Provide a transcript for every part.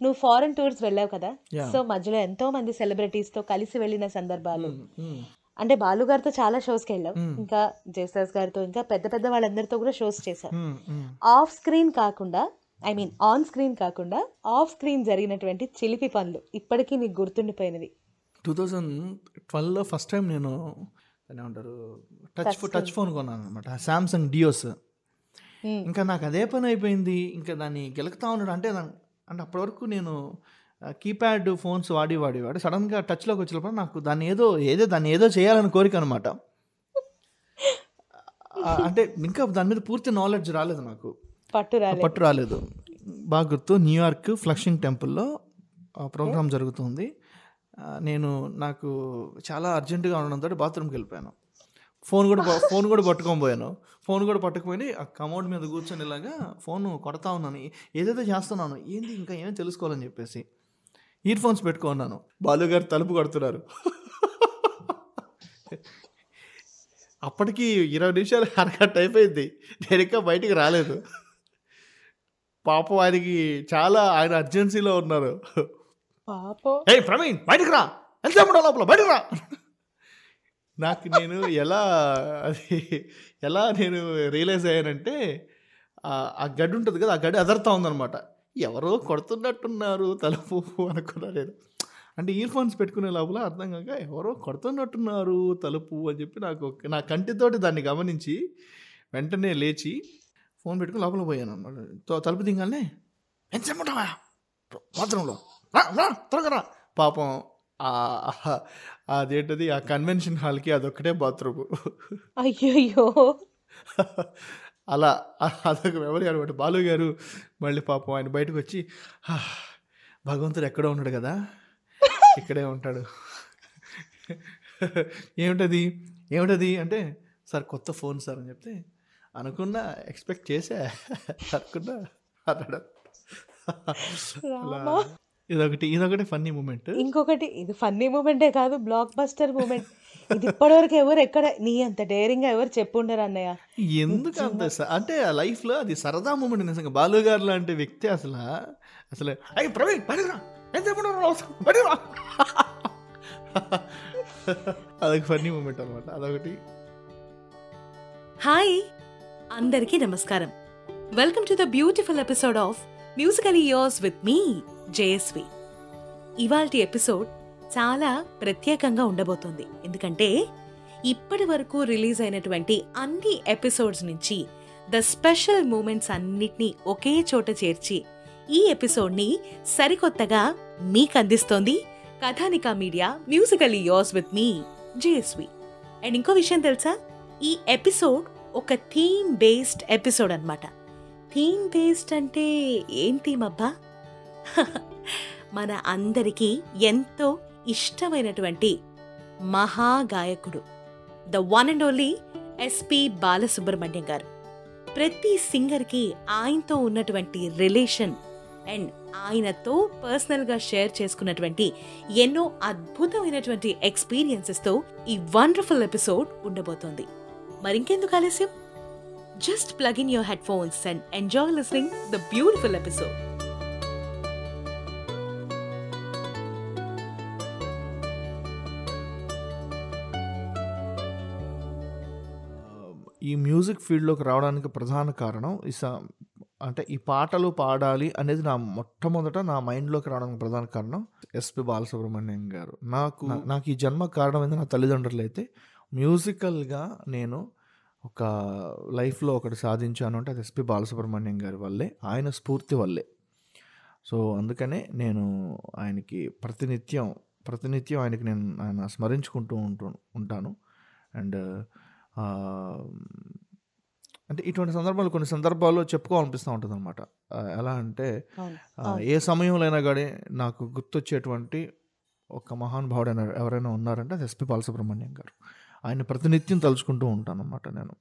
నువ్వు foreign tours వెళ్ళావు కదా. సో మధ్యలో ఎంతో మంది సెలబ్రిటీస్తో కలిసి వెళ్ళిన సందర్భాలు మ్మ్, మ్మ్. అంటే బాలు గారితో చాలా షోస్కి వెళ్ళావు మ్మ్. ఇంకా జేసస్ గారితో ఇంకా పెద్ద పెద్ద వాళ్ళందరితో కూడా షోస్ మ్మ్. ఆఫ్ స్క్రీన్ కాకుండా ఐ మీన్ ఆన్ స్క్రీన్ కాకుండా ఆఫ్ స్క్రీన్ జరిగినటువంటి చిలిపి పనులు ఇప్పటికీ నీకు గుర్తుండిపోయినవి టూ థౌజండ్ ట్వెల్వ్లో ఫస్ట్ టైం నేను ఏమంటారు టచ్ టచ్ ఫోన్ కొన్నాను అనమాట శాంసంగ్ డియోస్. ఇంకా నాకు అదే పని అయిపోయింది ఇంకా దాన్ని గెలుకుతా ఉన్నాడు అంటే దాన్ని అంటే అప్పటి వరకు నేను కీప్యాడ్ ఫోన్స్ వాడి వాడి వాడి సడన్గా టచ్లోకి వచ్చినప్పుడు నాకు దాన్ని ఏదో ఏదో దాన్ని ఏదో చేయాలని కోరిక అనమాట అంటే ఇంకా దాని మీద పూర్తి నాలెడ్జ్ రాలేదు నాకు. పట్టు పట్టు రాలేదు. బాగా గుర్తు న్యూయార్క్ ఫ్లషింగ్ టెంపుల్లో ప్రోగ్రామ్ జరుగుతుంది. నేను నాకు చాలా అర్జెంటుగా ఉండడంతో బాత్రూమ్కి వెళ్ళిపోయాను. ఫోన్ కూడా ఫోన్ కూడా పట్టుకొని పోయాను. ఫోన్ కూడా పట్టుకుపోయి ఆ కమోడ్ మీద కూర్చొని ఇలాగా ఫోన్ కొడతా ఉన్నాను. ఏదేదో చేస్తున్నాను ఏంది ఇంకా ఏమీ తెలుసుకోవాలని చెప్పేసి ఇయర్ ఫోన్స్ పెట్టుకున్నాను బాలు గారు తలుపు కొడుతున్నారు. అప్పటికి ఇరవై నిమిషాలు అరగంట అయిపోయింది. నేను ఇంకా బయటికి రాలేదు. పాపం ఆయనకి చాలా ఆయన అర్జెన్సీలో ఉన్నారు. పాపం. ఏ ప్రవీణ్ బయటకు రా. ఎంత లోపల బయటకు రా. నాకు నేను ఎలా అది ఎలా నేను రియలైజ్ అయ్యానంటే ఆ- గడ్డి ఉంటుంది కదా ఆ గడ్డి అదర్తా ఉందనమాట ఎవరో కొడుతున్నట్టున్నారు తలుపు అనుకున్నా నేను. అంటే ఇయర్ ఫోన్స్ పెట్టుకునే లోపల అర్థం కాక ఎవరో కొడుతున్నట్టున్నారు తలుపు అని చెప్పి నాకు నా కంటితోటి దాన్ని గమనించి వెంటనే లేచి ఫోన్ పెట్టుకుని లోపల పోయాను అన్నమాట. తలుపు దిగానే ఎంతసేపు ఉంటావా బాత్రూంలో రా రా త్వరగా రా. పాపం అదేంటది? ఆ కన్వెన్షన్ హాల్కి అదొక్కటే బాత్రూమ్ అయ్యయ్యో. అలా అదొక మెమరీ అనమాట. బాలు గారు మళ్ళీ పాపం ఆయన బయటకు వచ్చి "హా, భగవంతుడు ఎక్కడో ఉన్నాడు కదా? ఇక్కడే ఉంటాడు. ఏమిటది? ఏమిటది? అంటే సార్ కొత్త ఫోన్ సార్ అని చెప్తే అనుకున్నా ఎక్స్పెక్ట్ చేసా అనుకున్నా అన్నాడు. అలా. ఇదొకటి ఇదొకటి ఫన్నీ మూమెంట్ ఇంకొకటి ఇది ఫన్నీ మూమెంటే కాదు బ్లాక్ బస్టర్ మూమెంట్ ఇది ఇప్పటివరకు ఎవరు ఎక్కడ నీ అంత డేరింగ్గా ఎవరు చెప్పుండరు అన్నయ్య. ఎందుకు అంత అంటే ఆ లైఫ్లో అది సరదా మూమెంట్ నిజంగా. బాలు గారు లాంటి వ్యక్తి అసలు అసలు అయ్యి ప్రవీణ్ బయటకు రా. ఎంత బయటకు రా. అదొక ఫన్నీ మూమెంట్ అనమాట అదొకటి. హాయ్ అందరికీ నమస్కారం. Welcome to the beautiful episode of musical years with me JSV ఇవాల్టి ఎపిసోడ్ చాలా ప్రత్యేకంగా ఉండబోతోంది. ఎందుకంటే ఇప్పటి వరకు రిలీజ్ అయినటువంటి అన్ని ఎపిసోడ్స్ నుంచి ద స్పెషల్ మూమెంట్స్ అన్నిటినీ ఒకే చోట చేర్చి ఈ ఎపిసోడ్ని సరికొత్తగా మీకు అందిస్తోంది Kathanika media musical years with me JSV and ఇంకో విషయం తెలుసా? ఈ ఎపిసోడ్ ఒక థీమ్ బేస్డ్ ఎపిసోడ్ అనమాట థీమ్ బేస్డ్ అంటే ఏం థీమ్ అబ్బా మన అందరికీ ఎంతో ఇష్టమైనటువంటి మహాగాయకుడు the one and only SP Balasubrahmanyam garu. ప్రతి సింగర్కి ఆయనతో ఉన్నటువంటి రిలేషన్ అండ్ ఆయనతో పర్సనల్గా షేర్ చేసుకున్నటువంటి ఎన్నో అద్భుతమైనటువంటి ఎక్స్పీరియన్సెస్తో ఈ వండర్ఫుల్ ఎపిసోడ్ ఉండబోతోంది. మరింకెందుకు ఆలస్యం? Just plug in your headphones and enjoy listening the beautiful episode ఈ మ్యూజిక్ ఫీల్డ్లోకి రావడానికి ప్రధాన కారణం ఈ స- అంటే ఈ పాటలు పాడాలి అనేది నా మొట్టమొదట నా మైండ్లోకి రావడానికి ప్రధాన కారణం ఎస్పి బాలసుబ్రహ్మణ్యం గారు. నాకు నాకు ఈ జన్మ కారణం ఏంది నా తల్లిదండ్రులు అయితే మ్యూజికల్గా నేను ఒక లైఫ్లో ఒకటి సాధించాను అంటే అది ఎస్పి బాలసుబ్రహ్మణ్యం గారి వల్లే ఆయన స్ఫూర్తి వల్లే. సో అందుకనే నేను ఆయనకి ప్రతినిత్యం ప్రతినిత్యం ఆయనకి నేను ఆయన స్మరించుకుంటూ ఉంటూ ఉంటాను. అండ్ అంటే ఇటువంటి సందర్భాలు కొన్ని సందర్భాల్లో చెప్పుకోవాలనిపిస్తూ ఉంటుంది అనమాట ఎలా అంటే ఏ సమయంలో అయినా కానీ నాకు గుర్తొచ్చేటువంటి ఒక మహానుభావుడు అయినా ఎవరైనా ఉన్నారంటే అది ఎస్పి బాలసుబ్రహ్మణ్యం గారు. ఆయన ప్రతినిత్యం తలుచుకుంటూ ఉంటాను అనమాట నేను.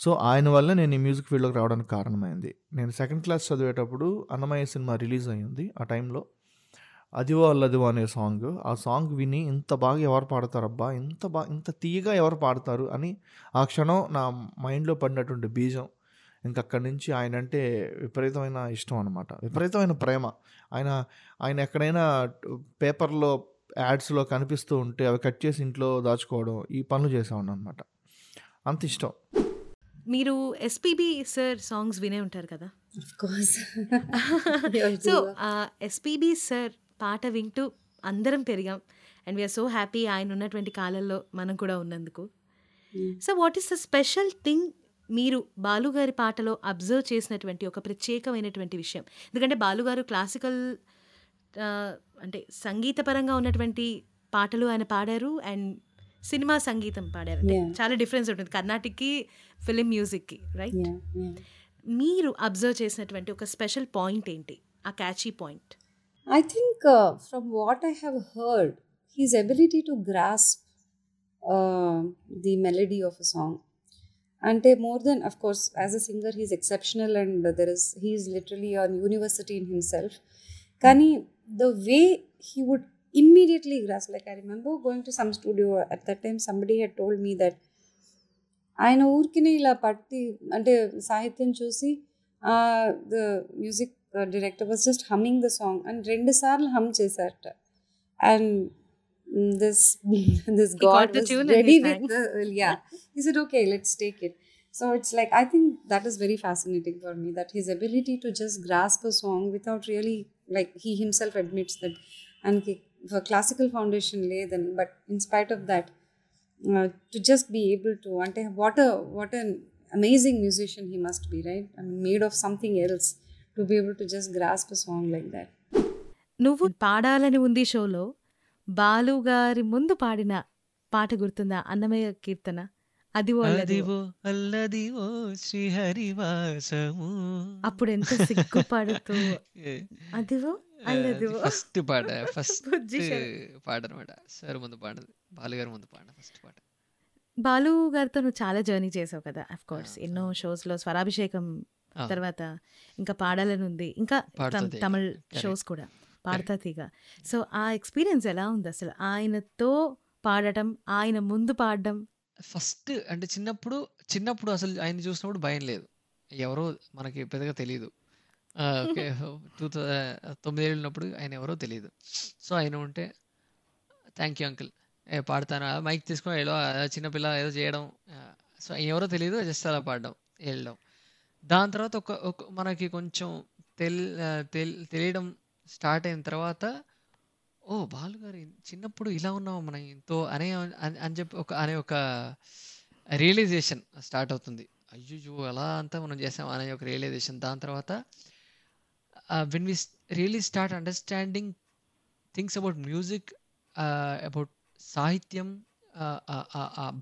సో ఆయన వల్ల నేను ఈ మ్యూజిక్ ఫీల్డ్లోకి రావడానికి కారణమైంది. నేను సెకండ్ క్లాస్ చదివేటప్పుడు అన్నమయ్య సినిమా రిలీజ్ అయ్యింది ఆ టైంలో. అదివో అల్లదివో అనే సాంగ్. ఆ సాంగ్ విని ఇంత బాగా ఎవరు పాడతారబ్బా ఇంత బాగా ఇంత తీయగా ఎవరు పాడతారు అని ఆ క్షణం నా మైండ్లో పడినటువంటి బీజం. ఇంక అక్కడి నుంచి ఆయన అంటే విపరీతమైన ఇష్టం అనమాట విపరీతమైన ప్రేమ. ఆయన ఆయన ఎక్కడైనా పేపర్లో యాడ్స్లో కనిపిస్తూ ఉంటే అవి కట్ చేసి ఇంట్లో దాచుకోవడం ఈ పనులు చేసేవాడిని అనమాట అంత ఇష్టం. మీరు ఎస్పీబి సార్ సాంగ్స్ వినే ఉంటారు కదా? Of course. So SPB sir పాట వింటూ అందరం పెరిగాం. అండ్ వీఆర్ సో హ్యాపీ ఆయన ఉన్నటువంటి కాలంలో మనం కూడా ఉన్నందుకు. So what is the special thing మీరు బాలుగారి పాటలో అబ్జర్వ్ చేసినటువంటి ఒక ప్రత్యేకమైనటువంటి విషయం? ఎందుకంటే బాలుగారు క్లాసికల్ అంటే సంగీతపరంగా ఉన్నటువంటి పాటలు ఆయన పాడారు అండ్ సినిమా సంగీతం పాడారు. అంటే చాలా డిఫరెన్స్ ఉంటుంది. కర్ణాటకకి ఫిలిం మ్యూజిక్కి రైట్ మీరు అబ్జర్వ్ చేసినటువంటి ఒక స్పెషల్ పాయింట్ ఏంటి? ఆ catchy point. I think from what I have heard his ability to grasp the melody of a song అంటే more than of course as a singer he's exceptional and there is he is literally an university in himself కానీ the way he would immediately grasp, like I remember going to some studio at that time, somebody had told me that ఆయన ఊరికినే ఇలా పట్టి అంటే సాహిత్యం చూసి the music director was just humming the song and రెండు సార్లు హమ్ చేశారట and this this He got got the was tune and ready he with yeah he said okay let's take it so it's like i think that is very fascinating for me that his ability to just grasp a song without really like he himself admits that ఆయనకి classical foundation లేదని but in spite of that to just be able to అంటే what what an amazing musician he must be right made of something else to be able to just grasp song like that నువ్వు పాడాలని ఉంది షోలో బాలుగారి ముందు పాడిన పాట గుర్తుందా? అన్నమయ్య కీర్తన. అది అదివో అల్లదివో శ్రీహరివాసము. అప్పుడు ఎంత సిగ్గుపడుతూ అదివో అల్లదివో ఫస్ట్ పాట ఫస్ట్ పాట అనమాట సార్ ముందు పాడదు. బాలుగారు ముందు పాట ఫస్ట్ పాట. బాలు గారితో నువ్వు చాలా జర్నీ చేసావు కదా అఫ్ కోర్స్. ఎన్నో షోస్లో స్వరాభిషేకం తర్వాత ఇంకా పాడాలని ఉంది. ఇంకా పాడుతా. తమిళ్. షోస్ కూడా పాడతా తీగ. సో ఆ ఎక్స్పీరియన్స్ ఎలా ఉంది అసలు? ఆయనతో పాడటం ఆయన ముందు పాడడం ఫస్ట్ అంటే చిన్నప్పుడు చిన్నప్పుడు అసలు ఆయన చూసినప్పుడు భయం లేదు. ఎవరో మనకి పెద్దగా తెలియదు టూ తొమ్మిదేళ్ళు ఉన్నప్పుడు ఆయన ఎవరో తెలియదు సో ఆయన ఉంటే థ్యాంక్ యూ అంకుల్ ఏ పాడతాను? మైక్ తీసుకొని ఏదో చిన్నపిల్ల ఏదో చేయడం. సో ఎవరో తెలియదు జస్ట్ అలా పాడడం వెళ్ళడం దాని తర్వాత ఒక ఒక మనకి కొంచెం తెల్ తెలియడం స్టార్ట్ అయిన తర్వాత ఓ బాలుగారు చిన్నప్పుడు ఇలా ఉన్నాం మనం ఎంతో అనే అని చెప్పి ఒక అనే ఒక రియలైజేషన్ స్టార్ట్ అవుతుంది. అయ్యో అలా అంతా మనం చేసాం అనే ఒక రియలైజేషన్. దాని తర్వాత when we really start understanding things about music about సాహిత్యం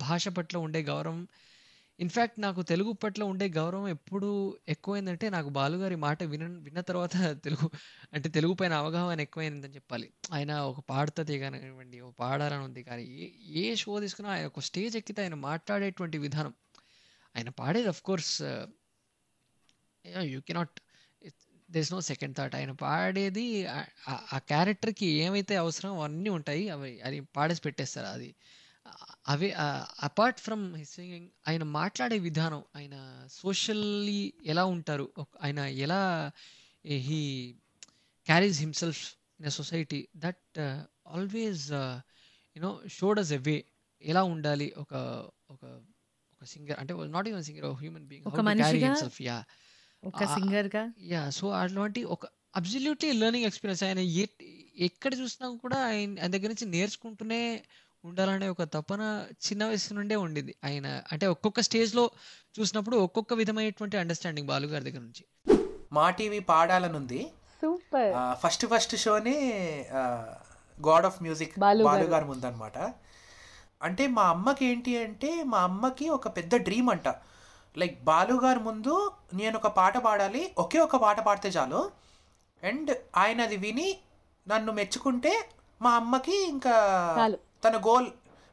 భాష పట్ల ఉండే గౌరవం ఇన్ఫ్యాక్ట్ నాకు తెలుగు పట్ల ఉండే గౌరవం ఎప్పుడు ఎక్కువైందంటే నాకు బాలుగారి మాట విన విన్న తర్వాత తెలుగు అంటే తెలుగు పైన అవగాహన ఎక్కువైందని చెప్పాలి. ఆయన ఒక పాడుతుంది కానివ్వండి ఒక పాడాలని ఉంది కానీ ఏ ఏ షో తీసుకున్నా ఆయన ఒక స్టేజ్ ఎక్కితే ఆయన మాట్లాడేటువంటి విధానం. ఆయన పాడేది of course you cannot this no second thought ఆయన పాడేది ఆ- క్యారెక్టర్కి ఏమైతే అవసరం అన్నీ ఉంటాయి అవి అది పాడేసి పెట్టేస్తారు అది. అవి అపార్ట్ ఫ్రమ్ సింగింగ్ ఆయన మాట్లాడే విధానం ఆయన సోషల్లీ ఎలా ఉంటారు ఆయన ఎలా he carries himself in a society that always you know showed us a way ఎలా ఉండాలి ఒక ఒక ఒక సింగర్ అంటే not even singer human being yeah ఒక సింగర్గా యా సో అట్లాంటి ఒక అబ్సల్యూట్లీ లెర్నింగ్ ఎక్స్పీరియన్స్ ఆయన ఎక్కడ చూసినా కూడా ఆయన దగ్గర నుంచి నేర్చుకుంటూనే ఉండాలనే ఒక తపన చిన్న వయసు నుండే ఉండింది. ఆయన అంటే ఒక్కొక్క స్టేజ్లో చూసినప్పుడు ఒక్కొక్క విధమైనటువంటి అండర్స్టాండింగ్ బాలు గారి దగ్గర నుంచి. మా టీవీ పాడాలనుంది super. First first షోనే god of music Balu garu. ముందనమాట అంటే మా అమ్మకి ఏంటి అంటే మా అమ్మకి ఒక పెద్ద డ్రీమ్ అంట. లైక్ బాలు గారి ముందు నేను ఒక పాట పాడాలి ఒకే ఒక పాట పాడితే చాలు. అండ్ ఆయన అది విని నన్ను మెచ్చుకుంటే మా అమ్మకి ఇంకా. తన గోల్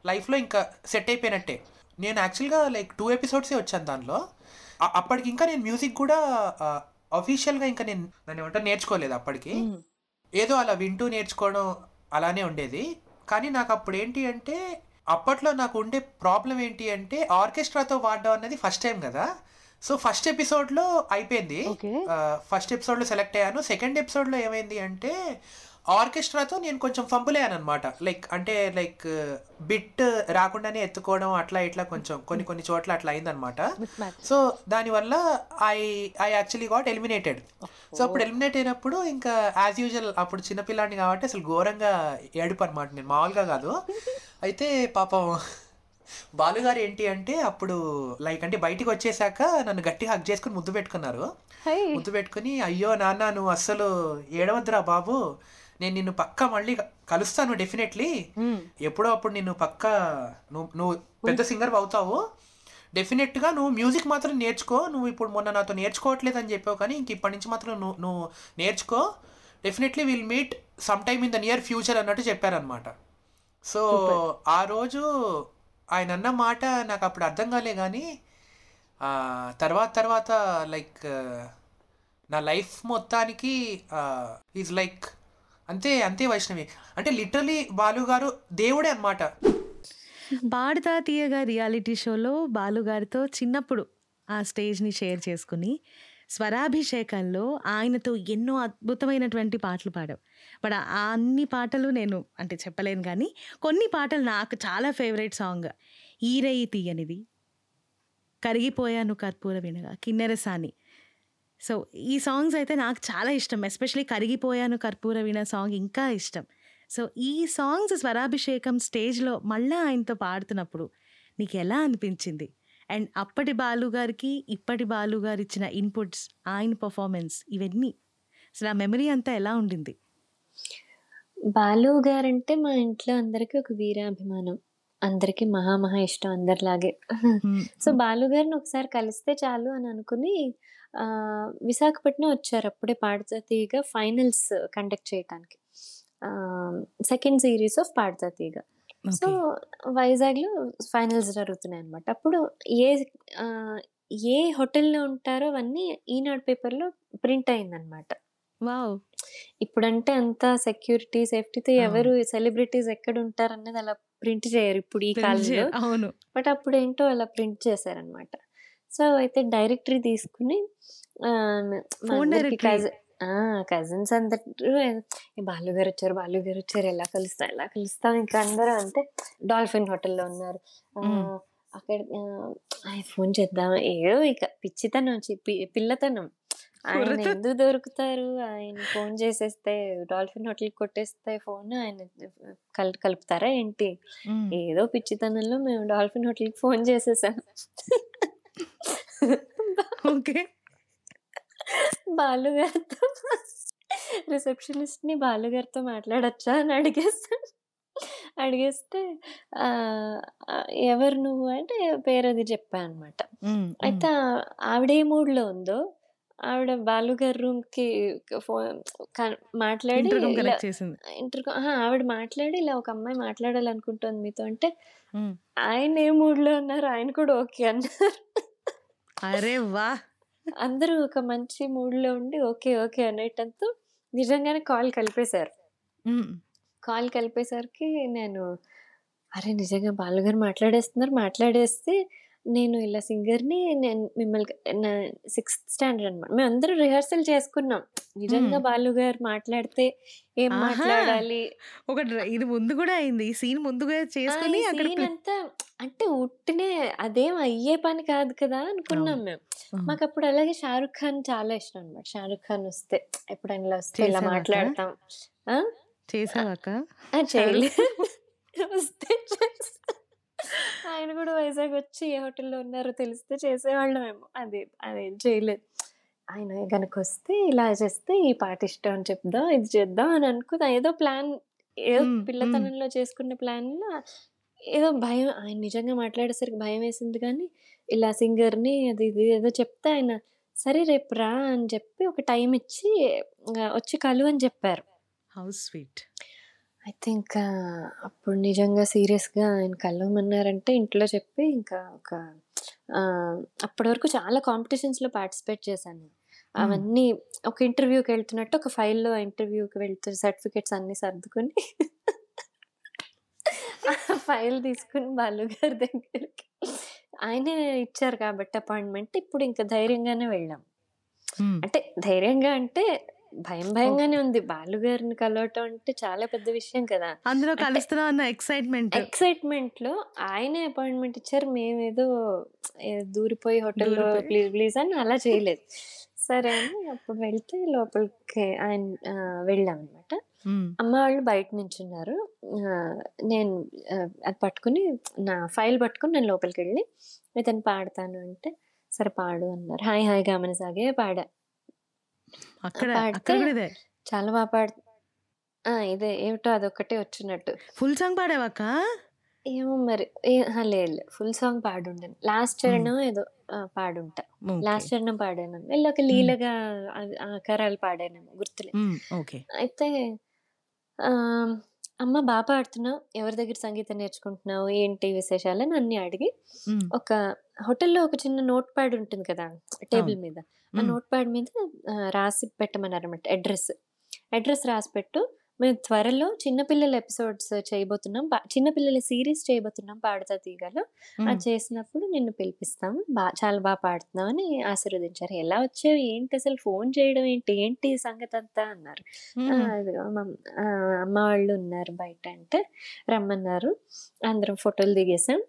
లైఫ్లో ఇంకా సెట్ అయిపోయినట్టే. నేను యాక్చువల్గా లైక్ టూ ఎపిసోడ్సే వచ్చాను దానిలో. అప్పటికి ఇంకా నేను మ్యూజిక్ కూడా అఫీషియల్గా ఇంకా నేను దాన్ని ఏమంటారు నేర్చుకోలేదు అప్పటికి. ఏదో అలా వింటూ నేర్చుకోవడం అలానే ఉండేది. కానీ నాకు అప్పుడు ఏంటి అంటే అప్పట్లో నాకు ఉండే ప్రాబ్లం ఏంటి అంటే ఆర్కెస్ట్రాతో వాడడం అన్నది ఫస్ట్ టైం కదా. సో ఫస్ట్ ఎపిసోడ్లో అయిపోయింది. ఫస్ట్ ఎపిసోడ్లో సెలెక్ట్ అయ్యాను. సెకండ్ ఎపిసోడ్లో ఏమైంది అంటే ఆర్కెస్ట్రాతో నేను కొంచెం ఫంబుల్ అయ్యాను అనమాట లైక్ అంటే లైక్ బిట్ రాకుండానే ఎత్తుకోవడం అట్లా ఇట్లా కొంచెం కొన్ని కొన్ని చోట్ల అట్లా అయిందనమాట సో దానివల్ల I I actually got eliminated so అప్పుడు ఎలిమినేట్ అయినప్పుడు ఇంకా యాజ్ యూజువల్ అప్పుడు చిన్నపిల్లాడిని కాబట్టి అసలు ఘోరంగా ఏడుపు అనమాట నేను మామూలుగా కాదు. అయితే పాపం బాలుగారు ఏంటి అంటే అప్పుడు లైక్ అంటే బయటికి వచ్చేసాక నన్ను గట్టిగా హక్ చేసుకుని ముద్దు పెట్టుకున్నారు. ముద్దు పెట్టుకుని అయ్యో నాన్న నువ్వు అస్సలు ఏడవద్దురా బాబు. నేను నిన్ను పక్క మళ్ళీ కలుస్తాను డెఫినెట్లీ ఎప్పుడో అప్పుడు నిన్ను పక్క నువ్వు నువ్వు పెద్ద సింగర్ అవుతావు. డెఫినెట్గా నువ్వు మ్యూజిక్ మాత్రం నేర్చుకో. నువ్వు ఇప్పుడు మొన్న నాతో నేర్చుకోవట్లేదు అని చెప్పావు కానీ ఇంక ఇప్పటి నుంచి మాత్రం నువ్వు నువ్వు నేర్చుకో. Definitely will meet some time in the near future అన్నట్టు చెప్పారనమాట సో ఆ రోజు ఆయన అన్న మాట నాకు అప్పుడు అర్థం కాలే కానీ తర్వాత తర్వాత లైక్ నా లైఫ్ మొత్తానికి ఈజ్ లైక్ అంతే అంతే వైష్ణవి. అంటే లిటరలీ బాలు గారు దేవుడే అన్నమాట. పాడుతా తీయగా రియాలిటీ షోలో బాలుగారితో చిన్నప్పుడు ఆ స్టేజ్ని షేర్ చేసుకుని స్వరాభిషేకంలో ఆయనతో ఎన్నో అద్భుతమైనటువంటి పాటలు పాడావు బట్ ఆ అన్ని పాటలు నేను అంటే చెప్పలేను కానీ కొన్ని పాటలు నాకు చాలా ఫేవరెట్ సాంగ్. ఈరయి తీయనిది కరిగిపోయాను కర్పూర వినగా కిన్నెరసాని సో ఈ సాంగ్స్ అయితే నాకు చాలా ఇష్టం. ఎస్పెషలీ కరిగిపోయాను కర్పూర వీణ సాంగ్ ఇంకా ఇష్టం. సో ఈ సాంగ్స్ స్వరాభిషేకం స్టేజ్లో మళ్ళీ ఆయనతో పాడుతున్నప్పుడు నీకు ఎలా అనిపించింది? అండ్ అప్పటి బాలు గారికి ఇప్పటి బాలు గారు ఇచ్చిన ఇన్పుట్స్ ఆయన పర్ఫార్మెన్స్ ఇవన్నీ అసలు ఆ మెమరీ అంతా ఎలా ఉండింది? బాలు గారంటే మా ఇంట్లో అందరికీ ఒక వీరాభిమానం. అందరికీ మహా మహా ఇష్టం అందరిలాగే. సో బాలు గారిని ఒకసారి కలిస్తే చాలు అని అనుకుని విశాఖపట్నం వచ్చారు అప్పుడే పాడుతా తీగ ఫైనల్స్ కండక్ట్ చేయడానికి second series of Padutha Theeyaga so వైజాగ్లో ఫైనల్స్ జరుగుతున్నాయి అనమాట అప్పుడు ఏ ఏ హోటల్లో ఉంటారో అవన్నీ ఈనాడు పేపర్లో ప్రింట్ అయిందనమాట వావ్. ఇప్పుడంటే అంత సెక్యూరిటీ సేఫ్టీతో. ఎవరు సెలబ్రిటీస్ ఎక్కడ ఉంటారు అన్నది అలా ప్రింట్ చేయరు ఇప్పుడు ఈ కాలంలో. అవును. బట్ అప్పుడు ఏంటో అలా ప్రింట్ చేశారనమాట సో అయితే డైరెక్టరీ తీసుకుని కజిన్స్ అందరూ "ఏ, బాలు గారు వచ్చారు బాలు గారు వచ్చారు ఎలా కలుస్తాం ఎలా కలుస్తాం? ఇంకా అందరూ అంటే డాల్ఫిన్ హోటల్లో ఉన్నారు. అక్కడ ఫోన్ చేద్దాం ఏదో ఇక పిచ్చితనం పిల్లతనం. ఆయన. ఎందుకు దొరుకుతారు? ఆయన ఫోన్ చేసేస్తే డాల్ఫిన్ హోటల్ కొట్టేస్తే ఫోన్ ఆయన కల్ కలుపుతారా ఏంటి. ఏదో పిచ్చితనంలో మేము డాల్ఫిన్ హోటల్కి ఫోన్ చేసేసాం. ఓకే బాలుగారితో రిసెప్షనిస్ట్ని బాలుగారితో మాట్లాడచ్చా అని అడిగేస్తాను. అడిగేస్తే "ఆ, ఆ, ఎవరు నువ్వు అంటే పేరు అది చెప్పా అనమాట. అయితే ఆవిడ ఏ మూడ్లో ఉందో ఆవిడ బాలుగారి రూమ్కి ఫోన్ మాట్లాడి ఇంటర్ ఆవిడ మాట్లాడి ఇలా ఒక అమ్మాయి మాట్లాడాలనుకుంటుంది మీతో. అంటే. ఆయన ఏ మూడ్లో ఉన్నారు? ఆయన కూడా ఓకే అన్నారు. అరే వా! అందరూ ఒక మంచి మూడ్లో ఉండి ఓకే ఓకే అనేటంతో నిజంగానే కాల్ కలిపేశారు. కాల్ కలిపేసరికి నేను అరే నిజంగా బాలుగారు మాట్లాడేస్తున్నారు మాట్లాడేస్తే నేను ఇలా సింగర్ని నేను మిమ్మల్ని సిక్స్త్ స్టాండర్డ్ అనమాట మేము అందరూ రిహర్సల్ చేసుకున్నాం నిజంగా మ్మ్. బాలుగారు మాట్లాడితే ఏం. మాట్లాడాలి ఒక ఇది ముందు కూడా అయింది ఈ సీన్ ముందుగా చేసుకుని అంతా అంటే ఉట్టినే అదేం అయ్యే పని కాదు కదా అనుకున్నాం మేము. మాకు అప్పుడు అలాగే షారుఖ్ ఖాన్ చాలా ఇష్టం అనమాట షారుఖ్ ఖాన్ వస్తే ఎప్పుడైనా వస్తే ఇలా? మాట్లాడతాం? చేసావాక చేయలేదు వస్తే చేస్తా. ఆయన కూడా వైజాగ్ వచ్చి ఏ హోటల్లో ఉన్నారో తెలిస్తే చేసేవాళ్ళమేమో. అది అదేం చేయలేదు. ఆయన కనుక వస్తే ఇలా చేస్తే ఈ పాట ఇష్టం అని చెప్దాం ఇది చేద్దాం అని అనుకున్నా. ఏదో ప్లాన్ ఏదో మ్మ్, పిల్లతనంలో చేసుకునే ప్లాన్లో ఏదో భయం ఆయన నిజంగా మాట్లాడేసరికి భయం వేసింది కానీ ఇలా సింగర్ని అది ఇది ఏదో చెప్తే ఆయన సరే రేపు రా అని చెప్పి ఒక టైం ఇచ్చి వచ్చి కలు అని చెప్పారు. How sweet. అయితే ఇంకా అప్పుడు నిజంగా సీరియస్గా ఆయన కలవమన్నారంటే ఇంట్లో చెప్పి ఇంకా ఒక అప్పటి వరకు చాలా కాంపిటీషన్స్లో పార్టిసిపేట్ చేశాను నేను. అవన్నీ ఒక ఇంటర్వ్యూకి వెళ్తున్నట్టు ఒక ఫైల్లో ఇంటర్వ్యూకి వెళ్తూ సర్టిఫికెట్స్ అన్నీ సర్దుకొని ఫైల్ తీసుకుని బాలు గారి దగ్గరికి ఆయనే ఇచ్చారు కాబట్టి అపాయింట్మెంట్ ఇప్పుడు ఇంకా ధైర్యంగానే వెళ్ళాం హ్మ్. అంటే ధైర్యంగా అంటే భయం భయంగానే ఉంది. బాలు గారిని కలవటం అంటే చాలా పెద్ద విషయం కదా. అందులో కలుస్తున్నాం అన్న ఎక్సైట్మెంట్ ఎక్సైట్మెంట్లో ఆయనే అపాయింట్మెంట్ ఇచ్చారు. మేమేదో దూరిపోయి హోటల్లో. ప్లీజ్ ప్లీజ్ అని అలా చేయలేదు. సరే అని అప్పుడు వెళ్తే లోపలికి ఆయన వెళ్ళాం అనమాట. అమ్మ వాళ్ళు బయట నించున్నారు. ఆ, నేను అది పట్టుకుని నా ఫైల్ పట్టుకుని నేను లోపలికి వెళ్ళి ఇతను పాడతాను అంటే సరే పాడు అన్నారు. హాయ్ హాయ్ గమనిసాగే పాడా. అక్కడ పాడితే అక్కడ కూడా ఇదే. చాలా బాగా పాడు ఆ, ఇదే ఏమిటో అదొక్కటే వచ్చినట్టు. ఫుల్ సాంగ్ పాడావాక ఏమో మరి లేదు ఫుల్ సాంగ్ పాడుండను. లాస్ట్ చరణం ఏదో పాడుంటా. లాస్ట్ చరణం పాడాను. వెళ్ళి ఒక లీలగా ఆ- ఆ కరాలు పాడాను గుర్తులే. ఓకే అయితే అమ్మ బాగా పాడుతున్నావు. ఎవరి దగ్గర సంగీతం నేర్చుకుంటున్నావు? ఏంటి విశేషాలు అని అన్ని అడిగి ఒక హోటల్లో ఒక చిన్న నోట్ ప్యాడ్ ఉంటుంది కదా టేబుల్ మీద. ఆ. నోట్ ప్యాడ్ మీద రాసి పెట్టమన్నారు అనమాట అడ్రస్. అడ్రస్ రాసి పెట్టు. మేము త్వరలో చిన్నపిల్లల ఎపిసోడ్స్ చేయబోతున్నాం. చిన్నపిల్లల సిరీస్ చేయబోతున్నాం. పాడుతా తీగలో. అది చేసినప్పుడు నిన్ను పిలిపిస్తాము బా చాలా బాగా పాడుతున్నావు అని ఆశీర్వదించారు. ఎలా వచ్చావు? ఏంటి అసలు? ఫోన్ చేయడం ఏంటి? ఏంటి సంగతి అంతా? అన్నారు. "ఆ, అదిగో మమ్- ఆ, అమ్మ వాళ్ళు ఉన్నారు బయట అంటే రమ్మన్నారు. అందరం ఫోటోలు దిగేసాం.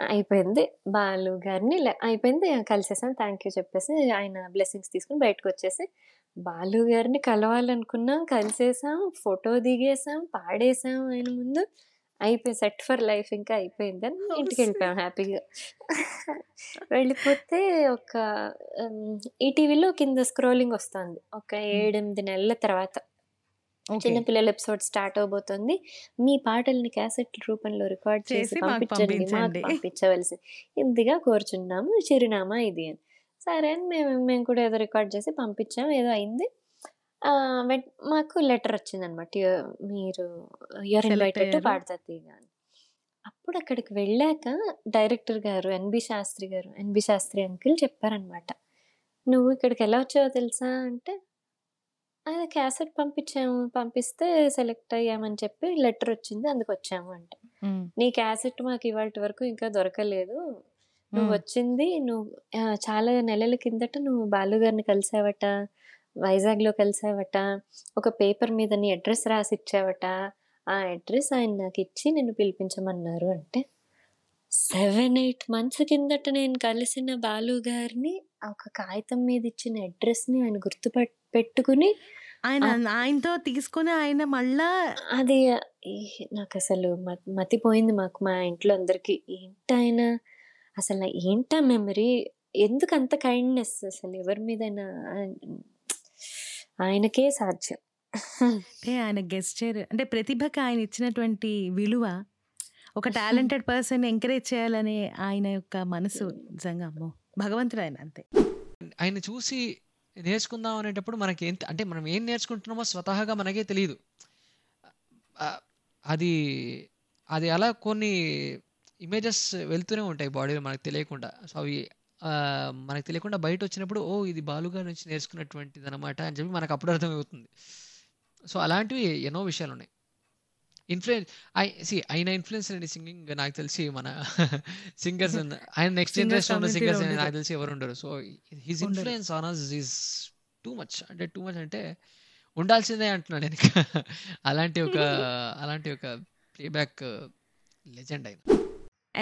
అయిపోయింది. బాలు గారిని అయిపోయింది. కలిసేసాం. థ్యాంక్ యూ చెప్పేసి ఆయన బ్లెస్సింగ్స్ తీసుకుని బయటకు వచ్చేసి బాలు గారిని కలవాలనుకున్నాం. కలిసేసాం. ఫోటో దిగేసాం. పాడేసాం ఆయన ముందు. అయిపోయి సెట్ ఫర్ లైఫ్ ఇంకా అయిపోయింది అని ఇంటికి వెళ్ళిపోయాం హ్యాపీగా. వెళ్ళిపోతే ఒక ఈటీవీలో కింద స్క్రోలింగ్ వస్తుంది. ఒక ఏడెనిమిది నెలల తర్వాత. చిన్నపిల్లల ఎపిసోడ్ స్టార్ట్ అవబోతుంది. మీ పాటల్ని క్యాసెట్ రూపంలో రికార్డ్ చేసి పంపించండి మాకు. పంపించవలసి. ఇందిగా కోరుచున్నాము. చిరునామా ఇది అని. సరే అని మేము మేము కూడా ఏదో రికార్డ్ చేసి పంపించాము ఏదో అయింది. మాకు లెటర్ వచ్చింది అనమాట మీరు Select ఇన్వైటెడ్ టు అని. అప్పుడు అక్కడికి వెళ్ళాక డైరెక్టర్ గారు ఎన్బి శాస్త్రి గారు ఎన్బి శాస్త్రి అంకుల్ చెప్పారనమాట నువ్వు ఇక్కడికి ఎలా వచ్చావో తెలుసా? అంటే అది క్యాసెట్ పంపించాము పంపిస్తే సెలెక్ట్ అయ్యామని చెప్పి లెటర్ వచ్చింది అందుకు వచ్చాము అంటే. నీ క్యాసెట్ మాకు ఇవాళ వరకు ఇంకా దొరకలేదు. నువ్వు వచ్చింది నువ్వు చాలా నెలల కిందట నువ్వు బాలు గారిని కలిసావట వైజాగ్లో కలిసావట ఒక పేపర్ మీద నీ అడ్రస్ రాసి ఇచ్చావట ఆ అడ్రస్ ఆయన నాకు ఇచ్చి నిన్ను పిలిపించమన్నారు అంటే సెవెన్ ఎయిట్ మంత్స్ కిందట నేను కలిసిన బాలు గారిని ఒక కాగితం మీద ఇచ్చిన అడ్రస్ని ఆయన గుర్తు పెట్టుకుని ఆయన ఆయనతో తీసుకుని ఆయన మళ్ళా అది నాకు అసలు మతిపోయింది మాకు మా ఇంట్లో అందరికి. ఏంటాయన? అసలు ఏంటా మెమరీ ఎందుకు అంత కైండ్నెస్ అసలు ఎవరి మీద ఆయనకే సాధ్యం. అంటే ఆయన గెస్చర్ అంటే ప్రతిభకి ఆయన ఇచ్చినటువంటి విలువ ఒక టాలెంటెడ్ పర్సన్ ఎంకరేజ్ చేయాలనే ఆయన యొక్క మనసు. నిజంగా అమ్మో. భగవంతుడు ఆయన అంతే. ఆయన చూసి నేర్చుకుందాం అనేటప్పుడు మనకి ఏం అంటే మనం ఏం నేర్చుకుంటున్నామో స్వతహాగా మనకే తెలియదు. అది అది అలా కొన్ని ఇమేజెస్ వెళ్తూనే ఉంటాయి బాడీలో మనకు తెలియకుండా. సో అవి మనకు తెలియకుండా బయట వచ్చినప్పుడు ఓ ఇది బాలుగా నుంచి నేర్చుకున్నటువంటిది అనమాట అని చెప్పి మనకు అప్పుడు అర్థమవుతుంది. సో అలాంటివి ఎన్నో విషయాలు ఉన్నాయి. ఇన్ఫ్లుయెన్స్ ఐ సి ఆయన ఇన్ఫ్లుయెన్స్ అండి సింగింగ్ నాకు తెలిసి మన సింగర్స్ ఆయన నెక్స్ట్ జనరేషన్ ఉన్న సింగర్స్. నాకు తెలిసి ఎవరు ఉండరు so his. Influence on us is too much అంటే టూ మచ్ అంటే ఉండాల్సిందే అంటున్నాను నేను. అలాంటి ఒక అలాంటి ఒక ప్లేబ్యాక్ లెజెండ్ ఆయన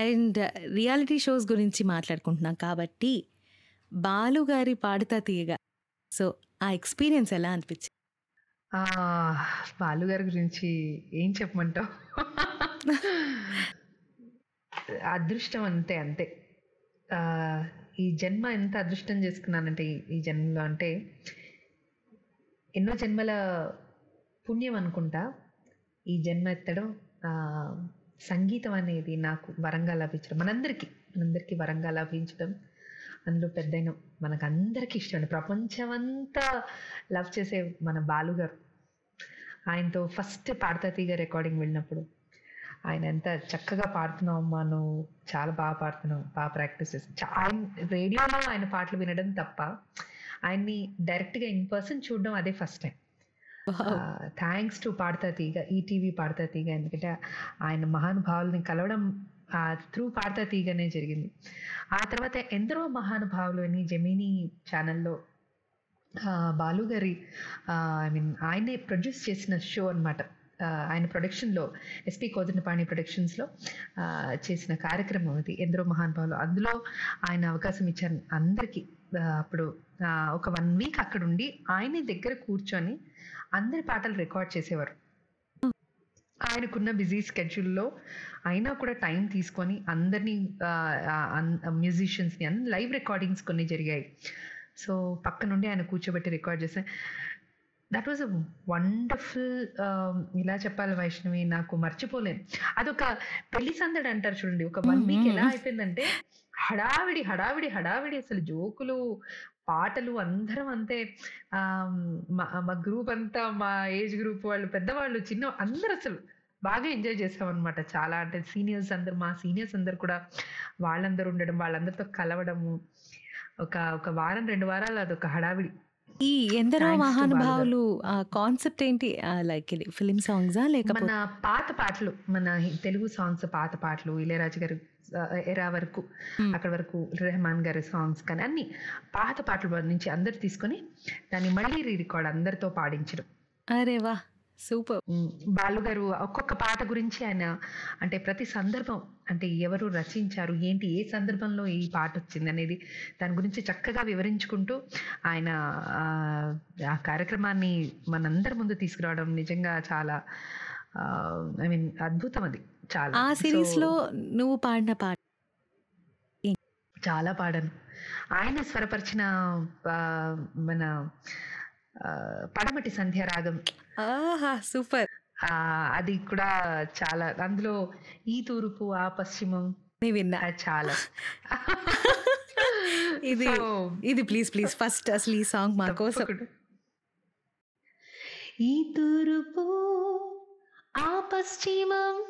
అండ్ రియాలిటీ షోస్ గురించి మాట్లాడుకుంటున్నాం కాబట్టి బాలు గారి పాడుతా తీయగా సో ఆ ఎక్స్పీరియన్స్ ఎలా అనిపించింది బాలు గారి గురించి ఏం చెప్పమంటావు? అదృష్టం అంతే అంతే. ఈ జన్మ ఎంత అదృష్టం చేసుకున్నానంటే ఈ- జన్మలో అంటే ఎన్నో జన్మల పుణ్యం అనుకుంటా ఈ జన్మ ఎత్తడం సంగీతం అనేది నాకు వరంగా లభించడం మనందరికీ మనందరికీ వరంగా లభించడం అందులో పెద్దయిన మనకు అందరికీ ఇష్టం ప్రపంచమంతా లవ్ చేసే మన బాలుగారు ఆయనతో ఫస్ట్ పాడతా తీగ రికార్డింగ్ వెళ్ళినప్పుడు. ఆయన ఎంత చక్కగా పాడుతున్నావు అమ్మా నువ్వు చాలా బాగా పాడుతున్నావు బాగా ప్రాక్టీస్ ఆయన రేడియోలో ఆయన పాటలు వినడం తప్ప ఆయన్ని డైరెక్ట్గా ఇన్ పర్సన్ చూడడం అదే first time thanks to Paaduta Theega ETV పాడతా తీగ ఎందుకంటే ఆయన మహానుభావుల్ని కలవడం త్రూ పాడతా తీగనే జరిగింది. ఆ తర్వాత ఎందరో మహానుభావులు అని జెమినీ ఛానల్లో బాలు గారి ఐ మీన్ ఆయనే ప్రొడ్యూస్ చేసిన షో అనమాట ఆయన ప్రొడక్షన్లో ఎస్పి కోదండపాణి ప్రొడక్షన్స్లో చేసిన కార్యక్రమం అది ఎందరో మహానుభావులు. అందులో ఆయన అవకాశం ఇచ్చారు అందరికీ. అప్పుడు ఒక వన్ వీక్ అక్కడ ఉండి ఆయన దగ్గర కూర్చొని అందరి పాటలు రికార్డ్ చేసేవారు. ఆయనకున్న బిజీ స్కెడ్యూల్లో అయినా కూడా టైం తీసుకొని అందరినీ మ్యూజిషియన్స్ని అన్ని లైవ్ రికార్డింగ్స్ కొన్ని జరిగాయి. సో పక్క నుండి ఆయన కూర్చోబెట్టి రికార్డ్ చేస్తే దట్ వాజ్ అ వండర్ఫుల్ ఇలా చెప్పాలి వైష్ణవి నాకు మర్చిపోలేను. అదొక పెళ్ళి సందడి అంటారు చూడండి ఒక వన్ వీక్ ఎలా అయిపోయిందంటే హడావిడి హడావిడి హడావిడి అసలు జోకులు పాటలు అందరం అంతే. మా మా గ్రూప్ అంతా మా ఏజ్ గ్రూప్ వాళ్ళు పెద్దవాళ్ళు చిన్న అందరూ అసలు బాగా ఎంజాయ్ చేసాం అనమాట చాలా అంటే సీనియర్స్ అందరు మా సీనియర్స్ అందరు కూడా వాళ్ళందరూ ఉండడం వాళ్ళందరితో కలవడము ఒక ఒక వారం రెండు వారాలు అదొక హడావిడి. ఈ ఎందరో మహానుభావులు కాన్సెప్ట్ ఏంటి? లైక్ ఇది ఫిలిం సాంగ్సా మన లేకపోతే పాత పాటలు మన తెలుగు సాంగ్స్ పాత పాటలు ఇళయరాజు గారి ఎరా వరకు Hmm. అక్కడ వరకు రెహమాన్ గారి సాంగ్స్ కానీ అన్ని పాత పాటల నుంచి అందరు తీసుకొని దాన్ని మళ్ళీ రీ రికార్డ్ అందరితో పాడించడం. అరే వా సూపర్ బాలు గారు ఒక్కొక్క పాట గురించి ఆయన అంటే ప్రతి సందర్భం అంటే ఎవరు రచించారు ఏంటి ఏ సందర్భంలో ఈ పాట వచ్చింది అనేది దాని గురించి చక్కగా వివరించుకుంటూ ఆయన ఆ, కార్యక్రమాన్ని మనందరి ముందు తీసుకురావడం నిజంగా చాలా ఐ మీన్ అద్భుతం అది చాలా. ఆ సిరీస్లో నువ్వు పాడిన పాట చాలా పాడాను. ఆయన స్వరపరిచిన మన పడమటి సంధ్య రాగం ఆహా సూపర్. ఆ, అది కూడా చాలా అందులో ఈ తూర్పు ఆ పశ్చిమం. విన్నా. చాలా. ఇది ఇది ప్లీజ్ ప్లీజ్ ఫస్ట్ అసలు ఈ సాంగ్ మా కోసం. ఈ తూర్పు ఆ పశ్చిమం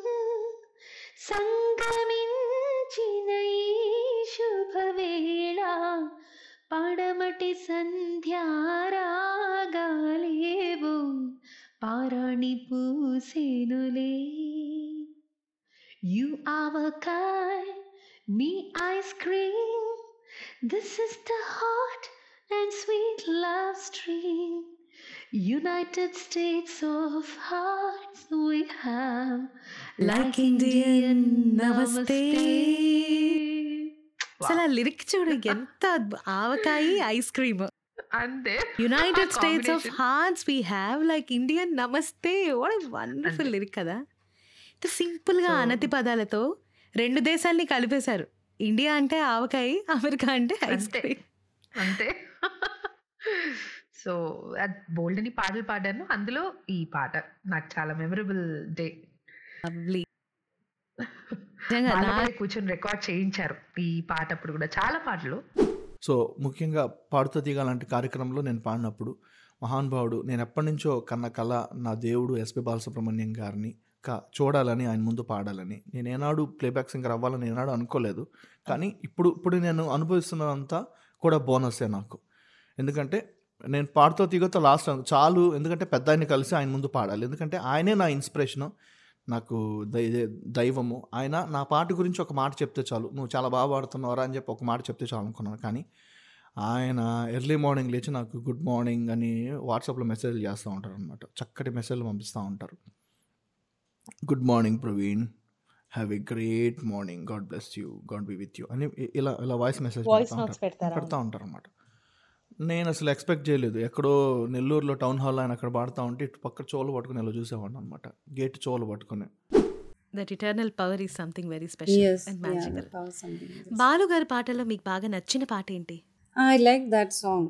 సంగమించిన ఈ శుభవేళ పడమటి సంధ్యారాగాలేవో పారాణి పూసేనులే you avakai me ice cream This is the hot and sweet love stream. United States of Hearts we have. Like Indian Namaste. అసలు ఆ లిరిక్ చూడు ఎంత ఆవకాయి ఐస్ క్రీమ్. అంతే. United States of. Hearts we have like Indian namaste what wonderful. Lyric కదా. ఇంత సింపుల్గా So- అనతి పదాలతో రెండు దేశాల్ని కలిపేశారు. ఇండియా అంటే ఆవకాయ అమెరికా అంటే ఐస్. క్రీమ్ అంతే. సో బోల్డ్ అని పాటలు పాడాను. అందులో ఈ పాట నాకు చాలా మెమరబుల్ డే లవ్లీ కూర్చొని రికార్డ్ చేయించారు ఈ పాట అప్పుడు కూడా చాలా పాటలు. సో ముఖ్యంగా పాడుతూ తీగ లాంటి కార్యక్రమంలో నేను పాడినప్పుడు మహానుభావుడు నేను ఎప్పటి నుంచో కన్న కళ నా దేవుడు ఎస్పి బాలసుబ్రహ్మణ్యం గారిని కా చూడాలని ఆయన ముందు పాడాలని. నేను ఏనాడు ప్లేబ్యాక్ సింగర్ అవ్వాలని ఏనాడు అనుకోలేదు. కానీ ఇప్పుడు ఇప్పుడు నేను అనుభవిస్తున్నదంతా కూడా బోనస్సే నాకు. ఎందుకంటే నేను పాడుతూ తీగతో లాస్ట్ చాలు ఎందుకంటే పెద్ద ఆయన కలిసి ఆయన ముందు పాడాలి. ఎందుకంటే ఆయనే నా ఇన్స్పిరేషను. నాకు దై దైవము. ఆయన నా పాట గురించి ఒక మాట చెప్తే చాలు. నువ్వు చాలా బాగా పాడుతున్నావురా అని చెప్పి ఒక మాట చెప్తే చాలు అనుకున్నాను. కానీ ఆయన ఎర్లీ మార్నింగ్ లేచి నాకు గుడ్ మార్నింగ్ అని వాట్సాప్లో మెసేజ్లు చేస్తూ ఉంటారు అనమాట చక్కటి మెసేజ్లు పంపిస్తూ ఉంటారు. Good morning Praveen. Have a great morning. God bless you. God be with you అని ఇలా ఇలా వాయిస్ మెసేజ్ పెడతా ఉంటారు. అనమాట నేను అసలు ఎక్స్పెక్ట్ చేయలేదు ఎక్కడో నెల్లూరులో టౌన్ హాల్ ఆయన అక్కడ పాడుతూ ఉంటే ఇటు పక్క చోలు పట్టుకుని ఇలా చూసేవాడిని అనమాట గేట్ చోలు పట్టుకుని that eternal power is something very special and magical. Balu గారి పాటలో మీకు బాగా నచ్చిన పాట ఏంటి I like that song.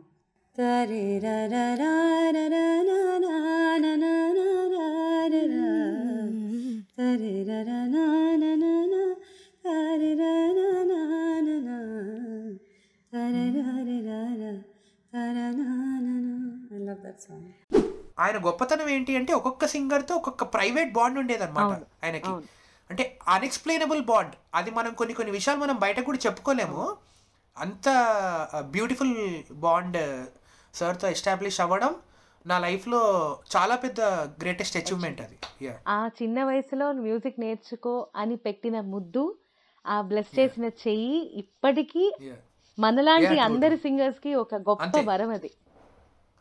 ఆయన గొప్పతనం ఏంటి అంటే ఒక్కొక్క సింగర్తో ఒక్కొక్క ప్రైవేట్ బాండ్ ఉండేదన్నమాట ఆయనకి. అంటే అన్ఎక్స్ప్లెయినబుల్ బాండ్ అది మనం కొన్ని కొన్ని విషయాలు మనం బయట కూడా చెప్పుకోలేము. అంత బ్యూటిఫుల్ బాండ్ సార్తో ఎస్టాబ్లిష్ అవ్వడం నా లైఫ్లో చాలా పెద్ద గ్రేటెస్ట్ అచీవ్మెంట్ అది. ఆ చిన్న వయసులో మ్యూజిక్ నేర్చుకో అని పెట్టిన ముద్దు ఆ బ్లెస్ చేసిన చెయ్యి ఇప్పటికీ. మనలాంటి. అందరి సింగర్స్కి ఒక గొప్ప. వరం అది